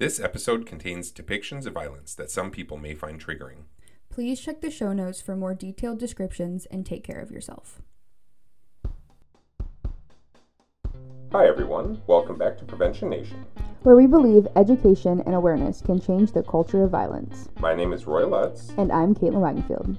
This episode contains depictions of violence that some people may find triggering. Please check the show notes for more detailed descriptions and take care of yourself. Hi, everyone. Welcome back to Prevention Nation. Where we believe education and awareness can change the culture of violence. My name is Roy Lutz. And I'm Caitlyn Wagenfield.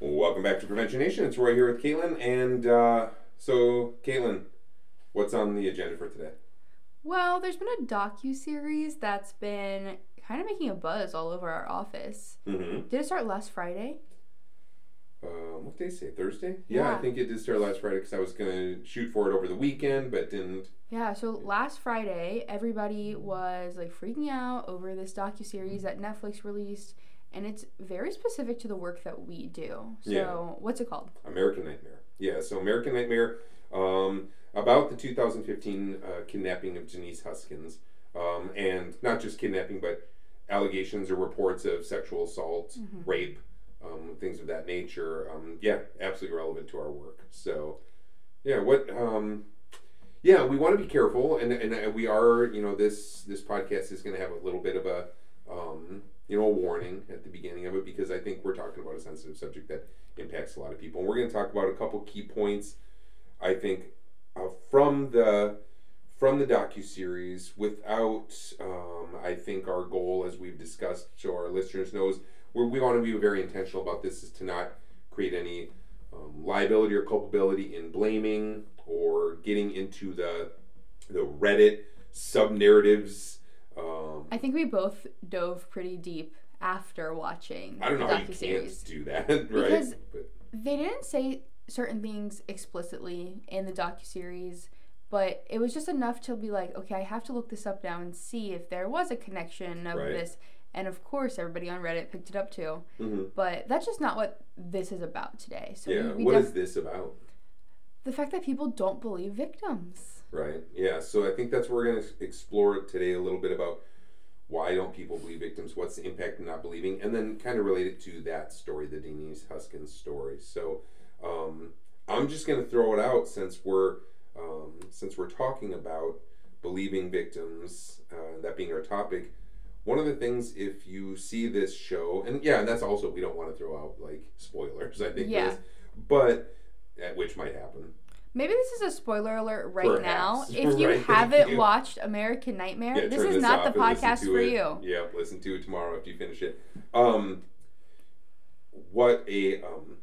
Welcome back to Prevention Nation. It's Roy here with Caitlyn. And uh, so, Caitlyn, what's on the agenda for today? Well, there's been a docu series that's been kind of making a buzz all over our office. Mm-hmm. Did it start last Friday? Um, what day say? Thursday? Yeah, I think it did start last Friday because I was going to shoot for it over the weekend, but didn't. Yeah, so last Friday, everybody was like freaking out over this docu series that Netflix released, and it's very specific to the work that we do. So, Yeah. what's it called? American Nightmare. Yeah, so American Nightmare um, about the 2015 uh, kidnapping of Denise Huskins. Um, and not just kidnapping, but allegations or reports of sexual assault, rape, um, things of that nature. Um, yeah, absolutely relevant to our work. So, yeah, what. Um, yeah, we want to be careful, and, and uh, we are. You know, this this podcast is going to have a little bit of a, um, you know, a warning at the beginning of it because I think we're talking about a sensitive subject that impacts a lot of people. And we're going to talk about a couple key points. I think uh, from the from the docu series, without um, I think our goal, as we've discussed, so our listeners knows, we we want to be very intentional about this, is to not create any um, liability or culpability in blaming or getting into the the Reddit sub narratives. Um, I think we both dove pretty deep after watching I don't know how you can't do that, right? Because- But, They didn't say certain things explicitly in the docuseries, but it was just enough to be like, okay, I have to look this up now and see if there was a connection of Right. this. And of course, everybody on Reddit picked it up too. mhm. But that's just not what this is about today. So Yeah, we, we what def- is this about? the fact that people don't believe victims. Right. Yeah. So I think that's what we're going to explore today a little bit about why don't people believe victims? What's the impact of not believing? And then kind of relate it to that story, the Denise Huskins story. So um, I'm just going to throw it out since we're um, since we're talking about believing victims, uh, that being our topic. One of the things, if you see this show, and yeah, and that's also we don't want to throw out like spoilers. I think, Yeah. this, but which might happen. Maybe this is a spoiler alert right now. If you right? haven't Yeah. watched American Nightmare, Yeah, this is not the off and listen podcast for it. you. Yeah, listen to it tomorrow after you finish it. Um, what a um,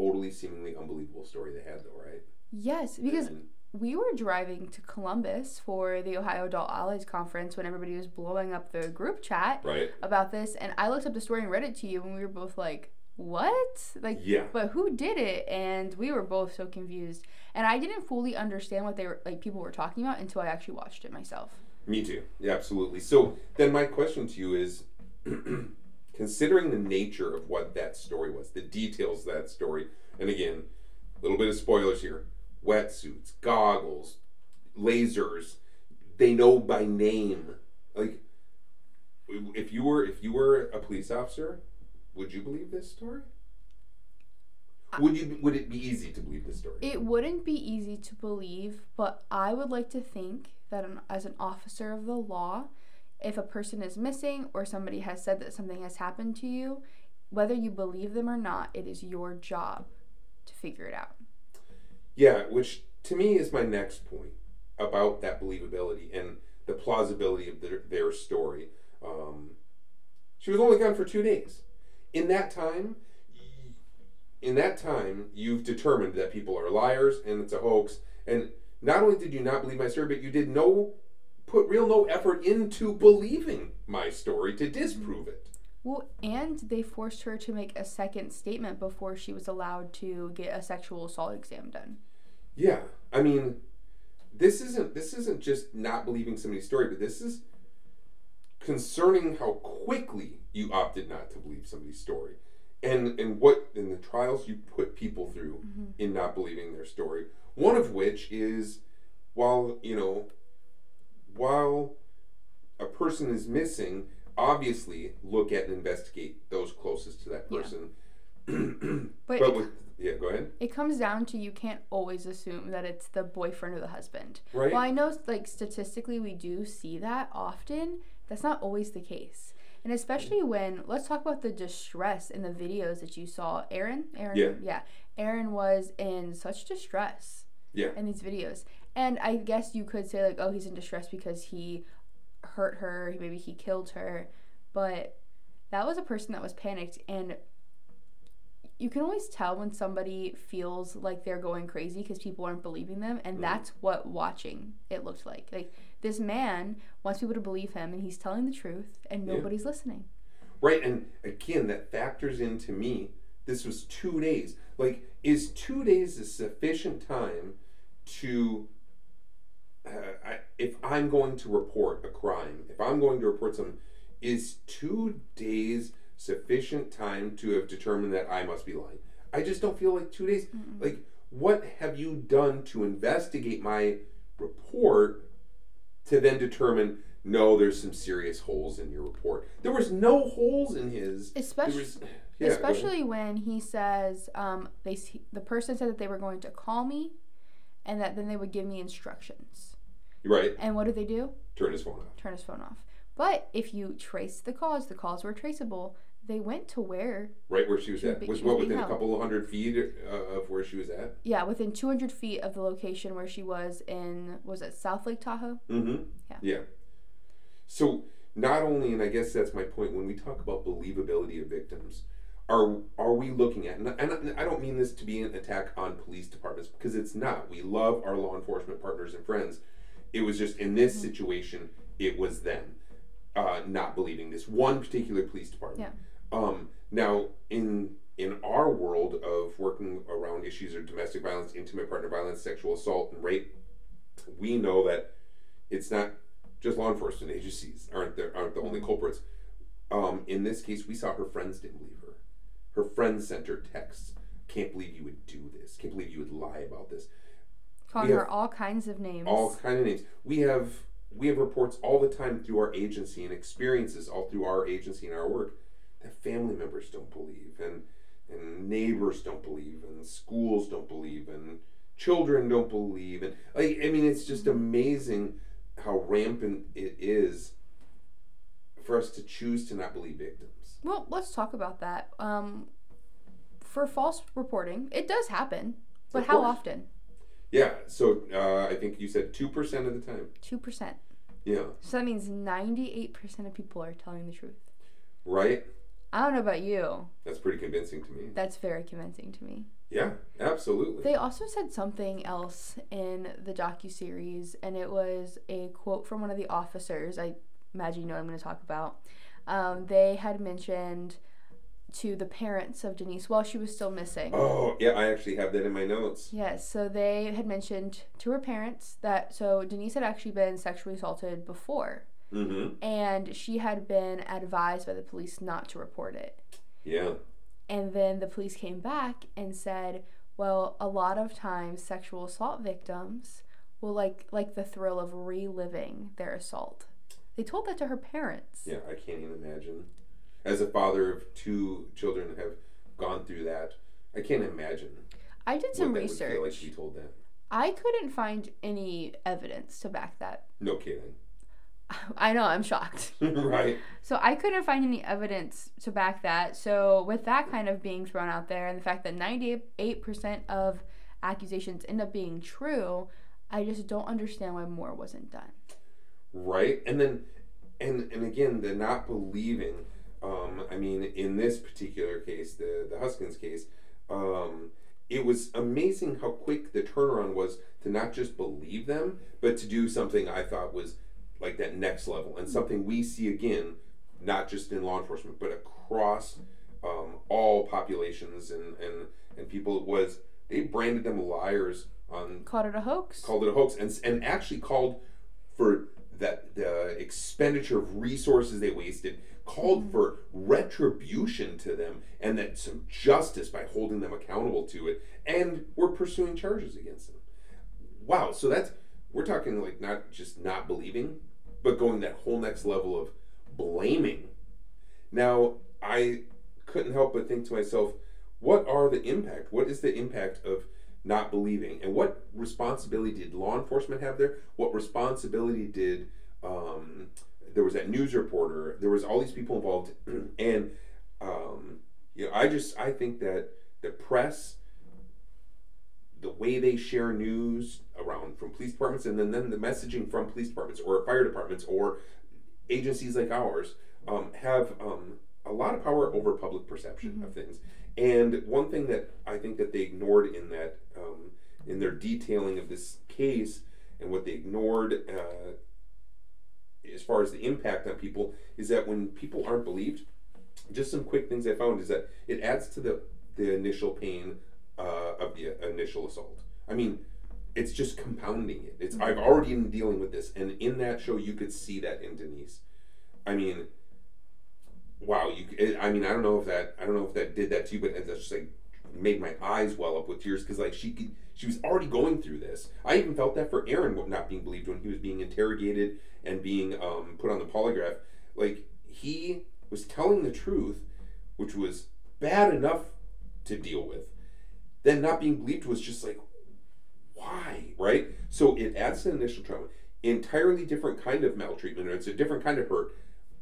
totally seemingly unbelievable story they had, though, right? Yes, because And- we were driving to Columbus for the Ohio Adult Allies Conference when everybody was blowing up the group chat right, about this, and I looked up the story and read it to you, and we were both like, "What? Like, yeah, but who did it?" And we were both so confused, and I didn't fully understand what they were like. People were talking about until I actually watched it myself. me too. Yeah, absolutely. So then, my question to you is. Considering the nature of what that story was, the details of that story, and again, a little bit of spoilers here wetsuits, goggles, lasers, they know by name. Like, if you were if you were a police officer, would you believe this story? Would you? Would it be easy to believe this story? It wouldn't be easy to believe, but I would like to think that an, as an officer of the law, if a person is missing or somebody has said that something has happened to you, whether you believe them or not, it is your job to figure it out. Yeah, which to me is my next point about that believability and the plausibility of their, their story. Um, she was only gone for two days. In that time, in that time, you've determined that people are liars and it's a hoax. And not only did you not believe my story, but you did no put real no effort into believing my story to disprove it. Well, and they forced her to make a second statement before she was allowed to get a sexual assault exam done. Yeah, I mean, this isn't this isn't just not believing somebody's story, but this is concerning how quickly you opted not to believe somebody's story, and and what in the trials you put people through mm-hmm. in not believing their story. One of which is, while you know, while a person is missing, obviously look at and investigate those closest to that Yeah. person. But, but with Yeah, go ahead. It comes down to you can't always assume that it's the boyfriend or the husband. Right. Well, I know like statistically we do see that often. That's not always the case. And especially when let's talk about the distress in the videos that you saw. Aaron, Aaron, Yeah. yeah. Aaron was in such distress Yeah. in these videos. And I guess you could say like, oh, he's in distress because he hurt her, maybe he killed her, but that was a person that was panicked and you can always tell when somebody feels like they're going crazy because people aren't believing them and Mhm. that's what watching it looked like like this man wants people to believe him and he's telling the truth and Yeah. nobody's listening Right, and again, that factors into me. This was two days. Like, is two days a sufficient time to, I, if I'm going to report a crime, if I'm going to report something, is two days sufficient time to have determined that I must be lying? I just don't feel like two days. Like, what have you done to investigate my report to then determine? No, there's some serious holes in your report. There was no holes in his. Especially was, yeah, especially when he says um, they the person said that they were going to call me and that then they would give me instructions right. and what did they do Turn his phone off. turn his phone off but if you trace the calls the calls were traceable they went to where Right where she was at. be- Was what within a couple of hundred feet uh, of where she was at. yeah within 200 feet of the location where she was in was it south lake tahoe Mm-hmm. Yeah. Yeah. So not only, and I guess that's my point, when we talk about believability of victims, are are we looking at? And I- and I don't mean this to be an attack on police departments because it's not. We love our law enforcement partners and friends. It was just in this situation, it was them uh, not believing this one particular police department. Um, now, in in our world of working around issues of domestic violence, intimate partner violence, sexual assault, and rape, we know that it's not just law enforcement agencies aren't the, aren't the only culprits. Um, in this case, we saw her friends didn't believe her. Her friends sent her texts. Can't believe you would do this. Can't believe you would lie about this. Calling her all kinds of names All kind of names. We have we have reports all the time through our agency and experiences all through our agency and our work that family members don't believe and and neighbors don't believe and schools don't believe and children don't believe and like I mean it's just amazing how rampant it is for us to choose to not believe victims. well let's talk about that um, for false reporting it does happen but how often Yeah, so uh, I think you said two percent of the time. 2% Yeah, so that means 98% of people are telling the truth right. i don't know about you That's pretty convincing to me. that's very convincing to me Yeah, absolutely. They also said something else in the docu series, and it was a quote from one of the officers. I imagine you know what I'm going to talk about. Um, they had mentioned to the parents of Denise while she was still missing. Oh, yeah, I actually have that in my notes. Yes, so they had mentioned to her parents that so Denise had actually been sexually assaulted before, Mm-hmm. and she had been advised by the police not to report it. Yeah. And then the police came back and said, well, a lot of times sexual assault victims will like like the thrill of reliving their assault. They told that to her parents. Yeah, I can't even imagine. As a father of two children have gone through that, I can't imagine. I did some what that would feel like research. told that. I couldn't find any evidence to back that. No kidding. I know, I'm shocked. right. So I couldn't find any evidence to back that. So with that kind of being thrown out there and the fact that 98% of accusations end up being true, I just don't understand why more wasn't done. Right. And then, and and again, the not believing. Um, I mean, in this particular case, the the Huskins case, um, it was amazing how quick the turnaround was to not just believe them, but to do something I thought was like that next level and something we see again, not just in law enforcement, but across um, all populations and, and and people. It was they branded them liars on Called it a hoax. called it a hoax and, and actually called for that the expenditure of resources they wasted called for retribution to them and that some justice by holding them accountable to it and we're pursuing charges against them wow so that's we're talking like not just not believing but going that whole next level of blaming now i couldn't help but think to myself what are the impact? What is the impact of not believing? And what responsibility did law enforcement have there? What responsibility did um, there was that news reporter? There was all these people involved, and um, you know, I just I think that the press, the way they share news around from police departments, and then then the messaging from police departments or fire departments or agencies like ours um, have um, a lot of power over public perception mm-hmm. of things. And one thing that I think that they ignored in that um, in their detailing of this case and what they ignored uh, as far as the impact on people is that when people aren't believed, just some quick things I found is that it adds to the the initial pain uh, of the initial assault. I mean, it's just compounding it. It's I've already been dealing with this, and in that show you could see that in Denise. I mean, wow, you. It, I mean, I don't know if that I don't know if that did that to you, but that's just like made my eyes well up with tears because like she could, she was already going through this. I even felt that for Aaron not being believed when he was being interrogated and being um, put on the polygraph. Like he was telling the truth, which was bad enough to deal with. Then not being believed was just like, why, right? So it adds to initial trauma. Entirely different kind of maltreatment, or it's a different kind of hurt.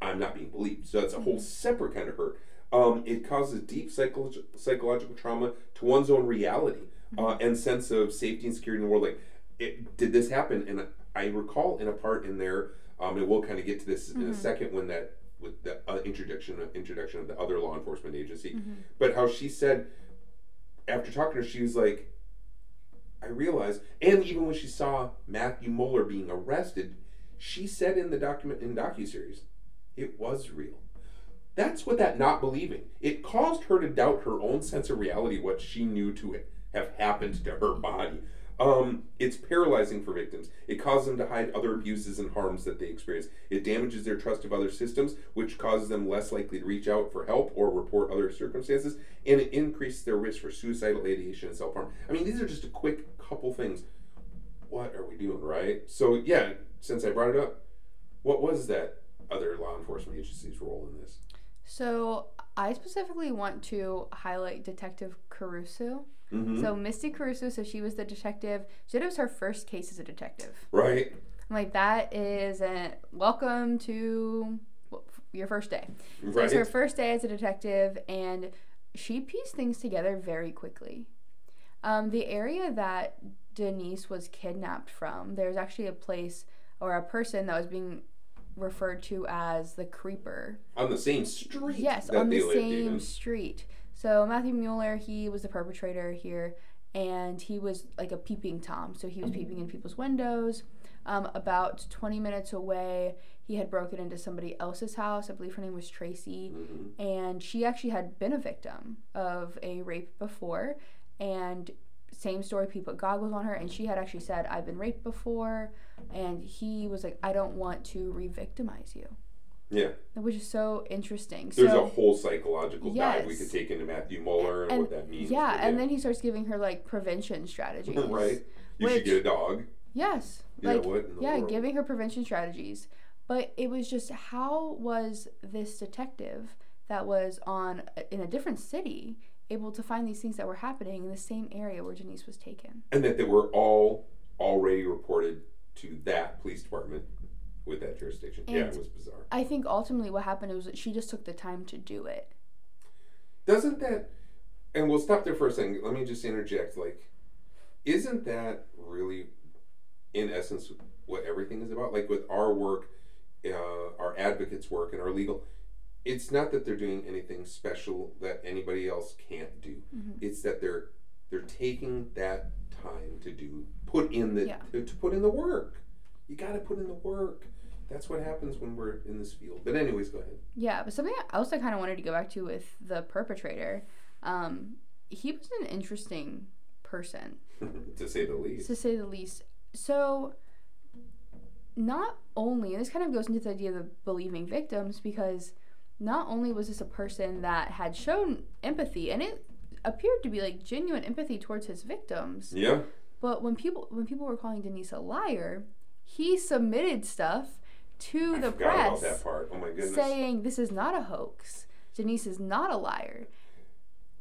I'm not being believed. So that's a whole separate kind of hurt. Um, it causes deep psycho- psychological trauma to one's own reality uh, mm-hmm. and sense of safety and security in the world. Like, it, did this happen? And I recall in a part in there, um, and we'll kind of get to this mm-hmm. in a mm-hmm. second when that with the uh, introduction introduction of the other law enforcement agency, mm-hmm. but how she said after talking to her, she was like, I realized, and even when she saw Matthew Muller being arrested, she said in the document in docu series, it was real. That's what that not believing. It caused her to doubt her own sense of reality, what she knew to have happened to her body. Um, it's paralyzing for victims. It causes them to hide other abuses and harms that they experience. It damages their trust of other systems, which causes them less likely to reach out for help or report other circumstances, and it increases their risk for suicidal ideation and self harm. I mean, these are just a quick couple things. What are we doing, right? So, yeah, since I brought it up, what was that other law enforcement agency's role in this? So, I specifically want to highlight Detective Carausu. Mm-hmm. So Misty Carausu, so she was the detective. She said it was her first case as a detective. Right. I'm like that is a welcome to your first day. So right. it's her first day as a detective, and she pieced things together very quickly. Um, the area that Denise was kidnapped from, there's actually a place or a person that was being referred to as the creeper. On the same street. Yes, on the same street. So Matthew Muller, he was the perpetrator here, and he was like a peeping tom. So he was peeping in people's windows. Um, about 20 minutes away, he had broken into somebody else's house. I believe her name was Tracy, mm-hmm. and she actually had been a victim of a rape before. And same story, people put goggles on her, and she had actually said, "I've been raped before," and he was like, "I don't want to re-victimize you." Yeah. Which is so interesting. There's so, a whole psychological yes. dive we could take into Matthew Muller and, and what that means. Yeah, and then he starts giving her like prevention strategies. right. You which, should get a dog. Yes. Yeah, like, yeah, world? giving her prevention strategies. But it was just how was this detective that was on in a different city able to find these things that were happening in the same area where Denise was taken? And that they were all already reported to that police department with that jurisdiction. And yeah, it was bizarre. I think ultimately what happened was that she just took the time to do it. Doesn't that? And we'll stop there for a second. Let me just interject. Like, isn't that really, in essence, what everything is about? Like with our work, uh, our advocates' work, and our legal. It's not that they're doing anything special that anybody else can't do. Mm-hmm. It's that they're they're taking that time to do put in the yeah. to, to put in the work. You got to put in the work that's what happens when we're in this field. But anyways, go ahead. Yeah, but something else I kind of wanted to go back to with the perpetrator. Um, he was an interesting person, to say the least. To say the least. So, not only, and this kind of goes into the idea of believing victims, because not only was this a person that had shown empathy, and it appeared to be like genuine empathy towards his victims. Yeah. But when people when people were calling Denise a liar, he submitted stuff to I the press oh, saying this is not a hoax. Denise is not a liar.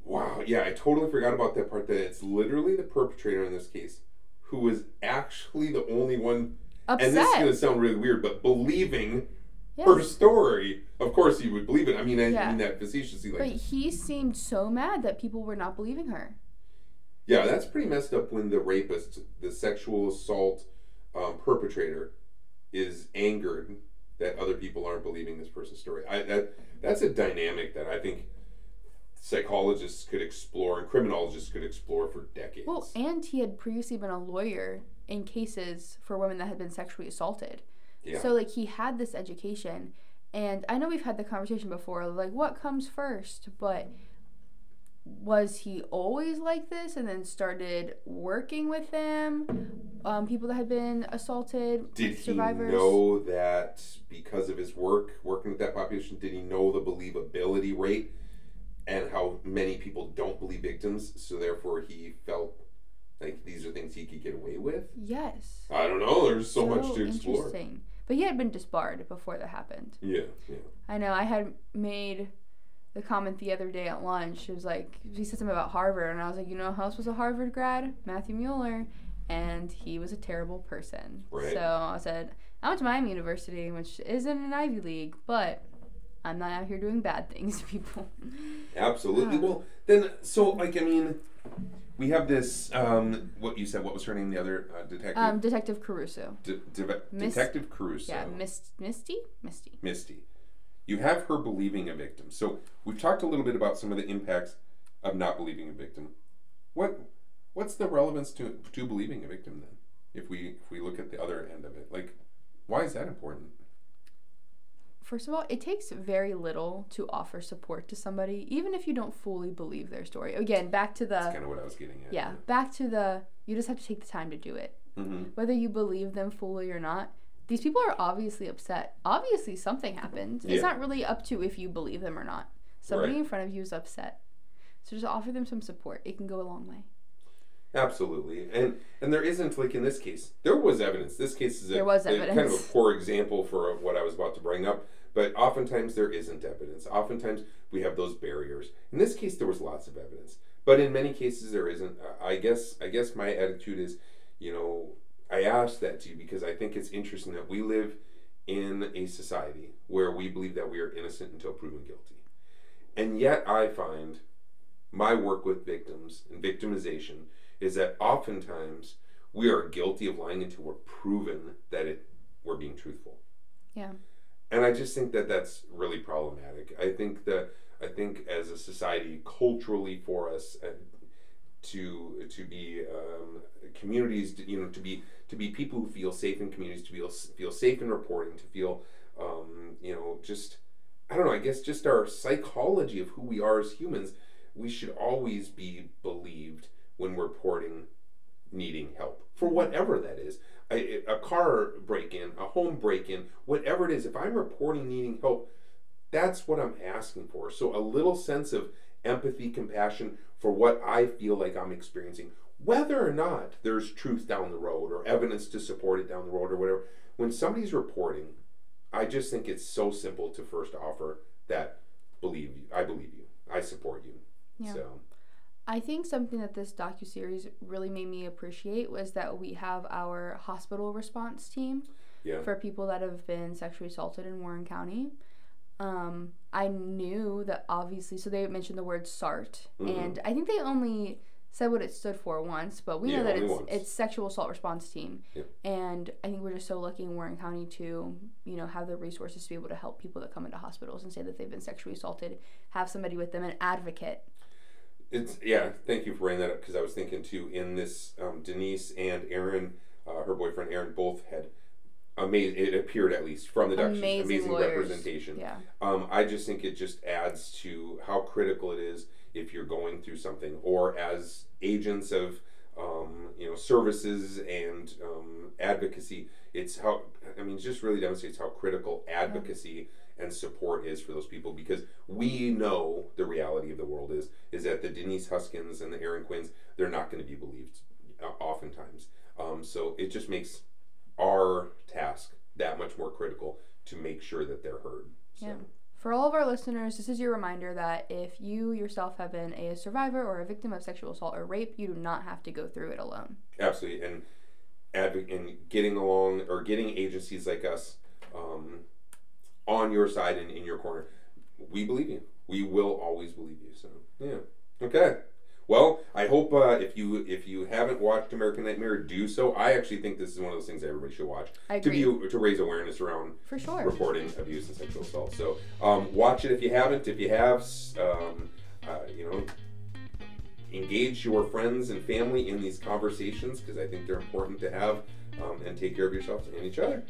Wow, yeah, I totally forgot about that part. That it's literally the perpetrator in this case who was actually the only one. Upset. And this is going to sound really weird, but believing yeah. her story. Of course, you would believe it. I mean, I Yeah. mean that facetiously. Like, But he seemed so mad that people were not believing her. Yeah, that's pretty messed up when the rapist, the sexual assault um, perpetrator, is angered that other people aren't believing this person's story. I, that that's a dynamic that I think psychologists could explore and criminologists could explore for decades. Well, and he had previously been a lawyer in cases for women that had been sexually assaulted. Yeah, So like he had this education and I know we've had the conversation before like what comes first, but was he always like this and then started working with them um, people that had been assaulted did he survivors know that because of his work working with that population? Did he know the believability rate and how many people don't believe victims? So therefore, he felt like these are things he could get away with. yes I don't know. There's so, much to explore. interesting but he had been disbarred before that happened Yeah, yeah. I know I had made the comment the other day at lunch. It was like he said something about Harvard, and I was like, you know, who else was a Harvard grad? Matthew Muller, and he was a terrible person. Right. So I said, I went to Miami University, which isn't an Ivy League, but I'm not out here doing bad things to people. Absolutely. Yeah. Well, then, so like, I mean, we have this. Um, what you said? What was her name? The other uh, detective. Um, Detective Carausu. De- de- Miss- detective Carausu. Yeah, Mist- Misty, Misty. Misty. You have her believing a victim. So we've talked a little bit about some of the impacts of not believing a victim. What what's the relevance to to believing a victim then? If we if we look at the other end of it, like why is that important? First of all, it takes very little to offer support to somebody, even if you don't fully believe their story. Again, back to the. That's kind of what I was getting at. yeah, back to the you just have to take the time to do it. hmm whether you believe them fully or not these people are obviously upset obviously something happened Yeah. it's not really up to if you believe them or not somebody Right. in front of you is upset so just offer them some support it can go a long way Absolutely, and and there isn't like in this case, there was evidence. This case is a, There was a kind of a poor example for what I was about to bring up. But oftentimes there isn't evidence. Oftentimes we have those barriers. In this case, there was lots of evidence, but in many cases there isn't. I guess I guess my attitude is, you know, I ask that to you because I think it's interesting that we live in a society where we believe that we are innocent until proven guilty, and yet I find my work with victims and victimization is that oftentimes we are guilty of lying until we're proven that it we're being truthful. Yeah. And I just think that that's really problematic. I think that I think as a society, culturally, for us uh, to to be um, communities, to, you know, to be to be people who feel safe in communities, to feel feel safe in reporting, to feel um, you know just I don't know. I guess just our psychology of who we are as humans. We should always be believed when we're reporting needing help for whatever that is. A, a car break in, a home break in, whatever it is. If I'm reporting needing help, that's what I'm asking for. So a little sense of empathy, compassion for what I feel like I'm experiencing, whether or not there's truth down the road or evidence to support it down the road or whatever. When somebody's reporting, I just think it's so simple to first offer that believe you. I believe you. I support you. Yeah. So I think something that this docu series really made me appreciate was that we have our hospital response team yeah. for people that have been sexually assaulted in Warren County. Um, I knew that obviously, so they mentioned the word SART, Mhm. and I think they only said what it stood for once, but we Yeah, know that it's once. it's sexual assault response team, and I think we're just so lucky in Warren County to you know have the resources to be able to help people that come into hospitals and say that they've been sexually assaulted, have somebody with them, an advocate. It's yeah. Thank you for bringing that up because I was thinking too. In this, um, Denise and Aaron, uh, her boyfriend Aaron, both had amazing. It appeared at least from the documentary, Amazing amazing lawyers. representation. Yeah, Um, I just think it just adds to how critical it is if you're going through something, or as agents of um, you know services and um, advocacy. It's how I mean, it just really demonstrates how critical advocacy and support is for those people because we know the reality of the world is is that the Denise Huskins and the Aaron Quinns they're not going to be believed uh, oftentimes. Um, so it just makes our task that much more critical to make sure that they're heard. So. Yeah. for all of our listeners, this is your reminder that if you yourself have been a survivor or a victim of sexual assault or rape, you do not have to go through it alone. Absolutely, and adv- and getting along or getting agencies like us um, on your side and in your corner. We believe you. We will always believe you. So yeah, okay. Well, I hope uh, if you if you haven't watched American Nightmare, do so. I actually think this is one of those things everybody should watch to be to raise awareness around For sure. reporting abuse and sexual assault. So um, watch it if you haven't. If you have, um, uh, you know, engage your friends and family in these conversations because I think they're important to have um, and take care of yourselves and each other.